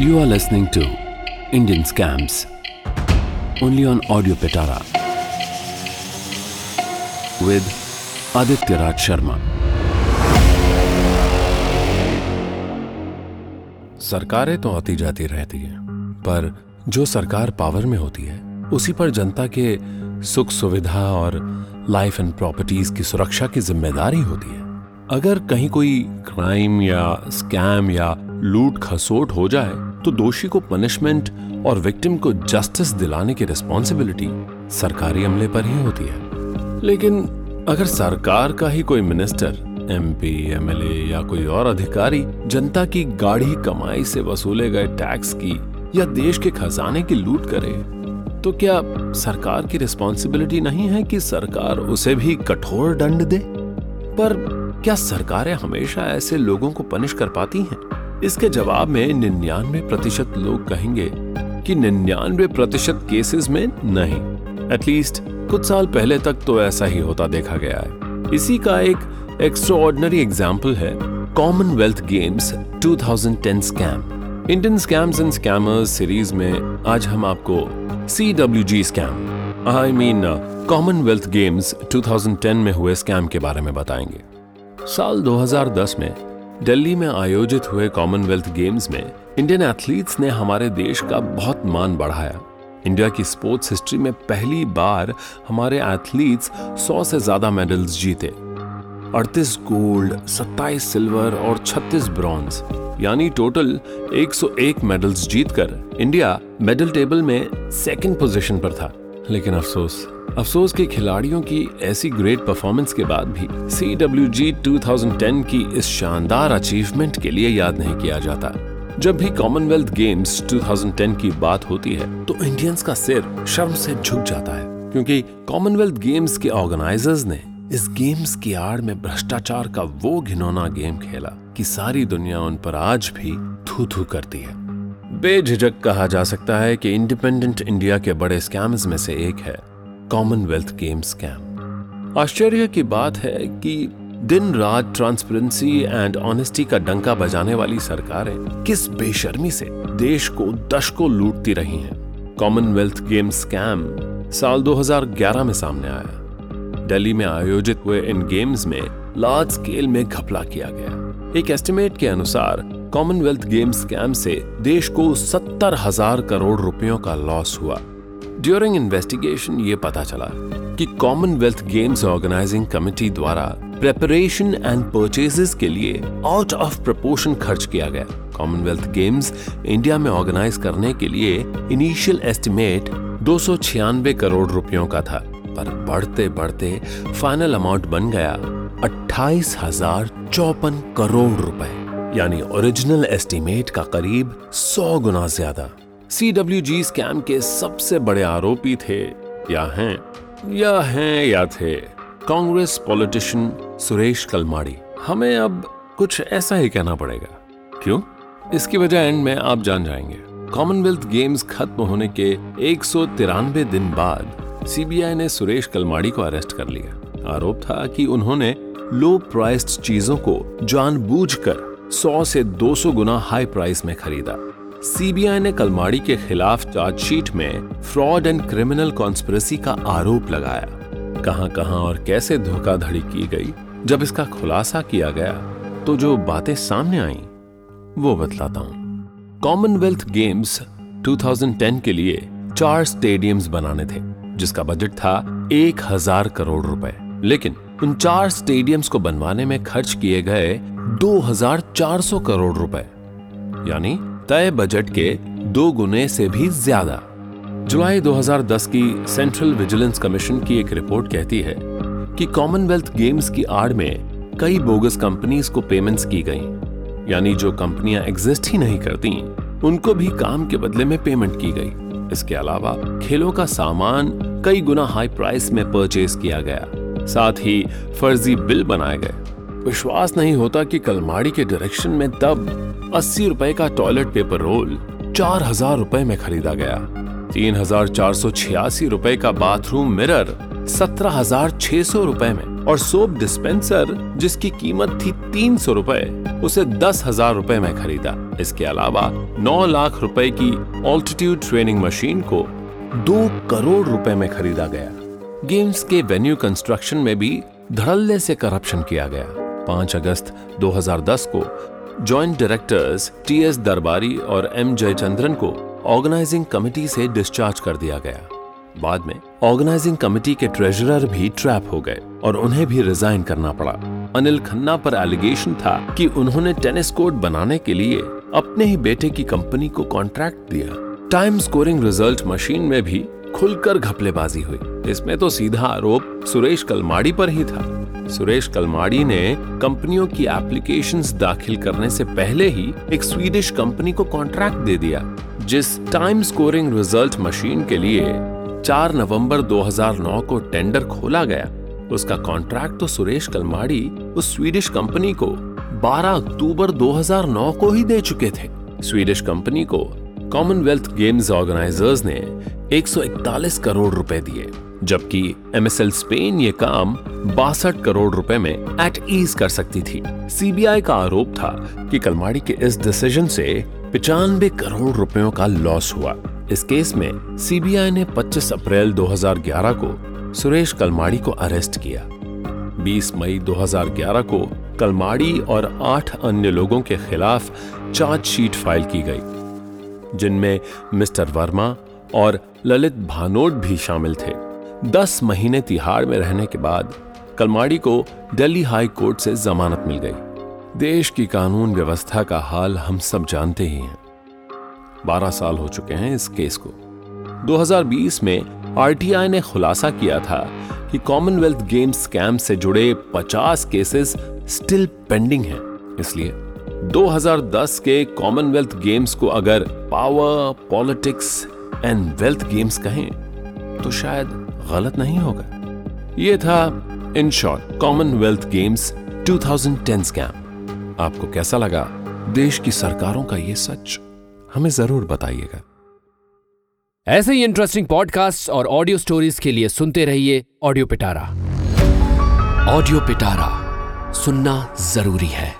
You are listening to Indian Scams only on Audio Petara with Aditya Raj Sharma. सरकारें तो आती जाती रहती हैं, पर जो सरकार पावर में होती है उसी पर जनता के सुख सुविधा और लाइफ एंड प्रॉपर्टीज़ की सुरक्षा की ज़िम्मेदारी होती है अगर कहीं कोई क्राइम या स्कैम या लूट खसोट हो जाए तो दोषी को पनिशमेंट और विक्टिम को जस्टिस दिलाने की रिस्पॉन्सिबिलिटी सरकारी अमले पर ही होती है। लेकिन अगर सरकार का ही कोई मिनिस्टर एमपी एमएलए या कोई और अधिकारी जनता की गाढ़ी कमाई से वसूले गए टैक्स की या देश के खजाने की लूट करे तो क्या सरकार की रिस्पॉन्सिबिलिटी नहीं है कि सरकार उसे भी कठोर दंड दे? पर क्या सरकारें हमेशा ऐसे लोगों को पनिश कर पाती हैं? इसके जवाब में निन्यानवे प्रतिशत लोग कहेंगे कि निन्यानवे प्रतिशत केसेस में नहीं। एटलीस्ट कुछ साल पहले तक तो ऐसा ही होता देखा गया है। इसी का एक एक्स्ट्राऑर्डिनरी एग्ज़ाम्पल है Commonwealth Games 2010 scam Indian scams and scammers series में आज हम आपको C W G scam I mean Commonwealth Games 2010 में हुए स्कैम के बारे में बताएँगे। साल 2010 में दिल्ली में आयोजित हुए कॉमनवेल्थ गेम्स में इंडियन एथलीट्स ने हमारे देश का बहुत मान बढ़ाया। इंडिया की स्पोर्ट्स हिस्ट्री में पहली बार हमारे एथलीट्स 100 से ज़्यादा मेडल्स जीते। 38 गोल्ड 27 सिल्वर और 36 ब्रॉन्ज यानी टोटल 101 मेडल्स जीतकर इंडिया मेडल टेबल में सेकंड पोजीशन पर था। लेकिन अफसोस अफसोस के खिलाड़ियों की ऐसी ग्रेट परफॉर्मेंस के बाद भी सी डब्ल्यू जी टू की इस शानदार अचीवमेंट के लिए याद नहीं किया जाता। जब भी कॉमनवेल्थ गेम्स 2010 की बात होती है तो इंडियंस का सिर शर्म से झुक जाता है, क्योंकि कॉमनवेल्थ गेम्स के ऑर्गेनाइजर्स ने इस गेम्स की आड़ में भ्रष्टाचार का वो घिनौना गेम खेला कि सारी दुनिया उन पर आज भी थू थू करती है। बेझिझक कहा जा सकता है कि इंडिपेंडेंट इंडिया के बड़े स्कैम्स में से एक है। कॉमनवेल्थ गेम स्कैम आश्चर्य की बात है कि दिन रात ट्रांसपेरेंसी एंड ऑनेस्टी का डंका बजाने वाली सरकारें किस बेशर्मी से देश को दशकों लूटती रही हैं। कॉमनवेल्थ गेम स्कैम साल 2011 में सामने आया। दिल्ली में आयोजित हुए इन गेम्स में लार्ज स्केल में घपला किया गया। एक एस्टिमेट के अनुसार कॉमनवेल्थ गेम स्कैम से देश को सत्तर हज़ार करोड़ रुपयों का लॉस हुआ। ड्यूरिंग इन्वेस्टिगेशन ये पता चला कि कॉमनवेल्थ गेम्स ऑर्गेनाइजिंग कमेटी द्वारा प्रेपरेशन एंड परचेजेस के लिए आउट ऑफ़ प्रपोर्शन खर्च किया गया। कॉमनवेल्थ गेम्स इंडिया में ऑर्गेनाइज करने के लिए इनिशियल एस्टिमेट दो सौ छियानबे करोड़ रुपयों का था, पर बढ़ते बढ़ते फाइनल अमाउंट बन गया अट्ठाईस हज़ार चौपन करोड़ रुपए, यानी ओरिजिनल एस्टिमेट का करीब सौ गुना ज़्यादा। सीडब्ल्यूजी स्कैम के सबसे बड़े आरोपी थे, या हैं या हैं या थे, कांग्रेस पॉलिटिशियन सुरेश कलमाड़ी। हमें अब कुछ ऐसा ही कहना पड़ेगा। क्यों? इसकी वजह एंड में आप जान जाएँगे। कॉमनवेल्थ गेम्स खत्म होने के एक सौ तिरानवे दिन बाद सीबीआई ने सुरेश कलमाड़ी को अरेस्ट कर लिया। आरोप था कि उन्होंने लो प्राइस्ड चीज़ों को जानबूझकर 100 से 200 गुना हाई प्राइस में खरीदा। सीबीआई ने कलमाड़ी के खिलाफ चार्जशीट में फ्रॉड एंड क्रिमिनल कॉन्स्पिरसी का आरोप लगाया। कहाँ कहाँ और कैसे धोखाधड़ी की गई? जब इसका खुलासा किया गया तो जो बातें सामने आई, वो बतलाता हूँ। कॉमनवेल्थ गेम्स 2010 के लिए चार स्टेडियम्स बनाने थे, जिसका बजट था एक हज़ार करोड़ रुपए। लेकिन उन चार स्टेडियम्स को बनवाने में खर्च किए गए 2400 करोड़ रुपए। यानी तय बजट के दो गुने से भी ज़्यादा। जुलाई 2010 की सेंट्रल विजिलेंस कमीशन की एक रिपोर्ट कहती है कि कॉमनवेल्थ गेम्स की आड़ में कई बोगस कंपनीज़ को पेमेंट्स की गई, यानी जो कंपनियाँ एग्जिस्ट ही नहीं करती, उनको भी काम के बदले में पेमेंट की गई। इसके अलावा खेलों का सामान कई गुना हाई प्राइस में परचेज किया गया, साथ ही फर्जी बिल बनाए गए। विश्वास नहीं होता कि कलमाड़ी के डायरेक्शन में तब अस्सी रुपए का टॉयलेट पेपर रोल चार हज़ार रुपए में खरीदा गया। तीन हज़ार चार सौ छियासी रुपए का बाथरूम मिरर सत्रह हज़ार छह सौ रुपए में। और सोप डिस्पेंसर जिसकी कीमत थी तीन सौ रुपए, उसे दस हज़ार रुपए में खरीदा। इसके अलावा नौ लाख रुपए की ऑल्टीट्यूड ट्रेनिंग मशीन को दो करोड़ रुपए में खरीदा गया। गेम्स के वेन्यू कंस्ट्रक्शन में भी धड़ल्ले से करप्शन किया गया। 5 अगस्त 2010 को जॉइंट डायरेक्टर्स टी एस दरबारी और एम जयचंद्रन को ऑर्गेनाइजिंग कमेटी से डिस्चार्ज कर दिया गया। बाद में ऑर्गेनाइजिंग कमेटी के ट्रेजरर भी ट्रैप हो गए और उन्हें भी रिजाइन करना पड़ा। अनिल खन्ना पर एलिगेशन था कि उन्होंने टेनिस कोर्ट बनाने के लिए अपने ही बेटे की कंपनी को कॉन्ट्रैक्ट दिया। टाइम स्कोरिंग रिज़ल्ट मशीन में भी खुलकर घपलेबाजी हुई। इसमें तो सीधा आरोप सुरेश कलमाड़ी पर ही था। सुरेश कलमाड़ी ने कंपनियों की एप्लीकेशंस दाखिल करने से पहले ही एक स्वीडिश कंपनी को कॉन्ट्रैक्ट दे दिया, जिस टाइम स्कोरिंग रिज़ल्ट मशीन के लिए 4 नवंबर 2009 को टेंडर खोला गया। उसका कॉन्ट्रैक्ट तो सुरेश कलमाड़ी उस स्वीडिश कंपनी को 12 अक्टूबर 2009 को ही दे चुके थे। स्वीडिश कंपनी को कॉमनवेल्थ गेम्स ऑर्गेनाइजर्स ने 141 करोड़ रुपए दिए। जबकि एमएसएल स्पेन ये काम बासठ करोड़ रुपए में एट ईज कर सकती थी। सीबीआई का आरोप था कि कलमाड़ी के इस डिसीज़न से पिचानवे करोड़ रुपयों का लॉस हुआ। इस केस में सीबीआई ने 25 अप्रैल 2011 को सुरेश कलमाड़ी को अरेस्ट किया। 20 मई 2011 को कलमाड़ी और आठ अन्य लोगों के खिलाफ चार्जशीट फ़ाइल की गई, जिनमें मिस्टर वर्मा और ललित भानोट भी शामिल थे। दस महीने तिहाड़ में रहने के बाद कलमाड़ी को दिल्ली हाई कोर्ट से जमानत मिल गई। देश की कानून व्यवस्था का हाल हम सब जानते ही हैं। 12 साल हो चुके हैं इस केस को। 2020 में आरटीआई ने खुलासा किया था कि कॉमनवेल्थ गेम्स स्कैम से जुड़े 50 केसेस स्टिल पेंडिंग हैं। इसलिए 2010 के कॉमनवेल्थ गेम्स को अगर power politics and wealth games कहें तो शायद गलत नहीं होगा। यह था in short Commonwealth Games 2010 scam आपको कैसा लगा? देश की सरकारों का यह सच हमें ज़रूर बताइएगा। ऐसे ही इंटरेस्टिंग पॉडकास्ट और ऑडियो स्टोरीज के लिए सुनते रहिए ऑडियो पिटारा ऑडियो पिटारा सुनना ज़रूरी है।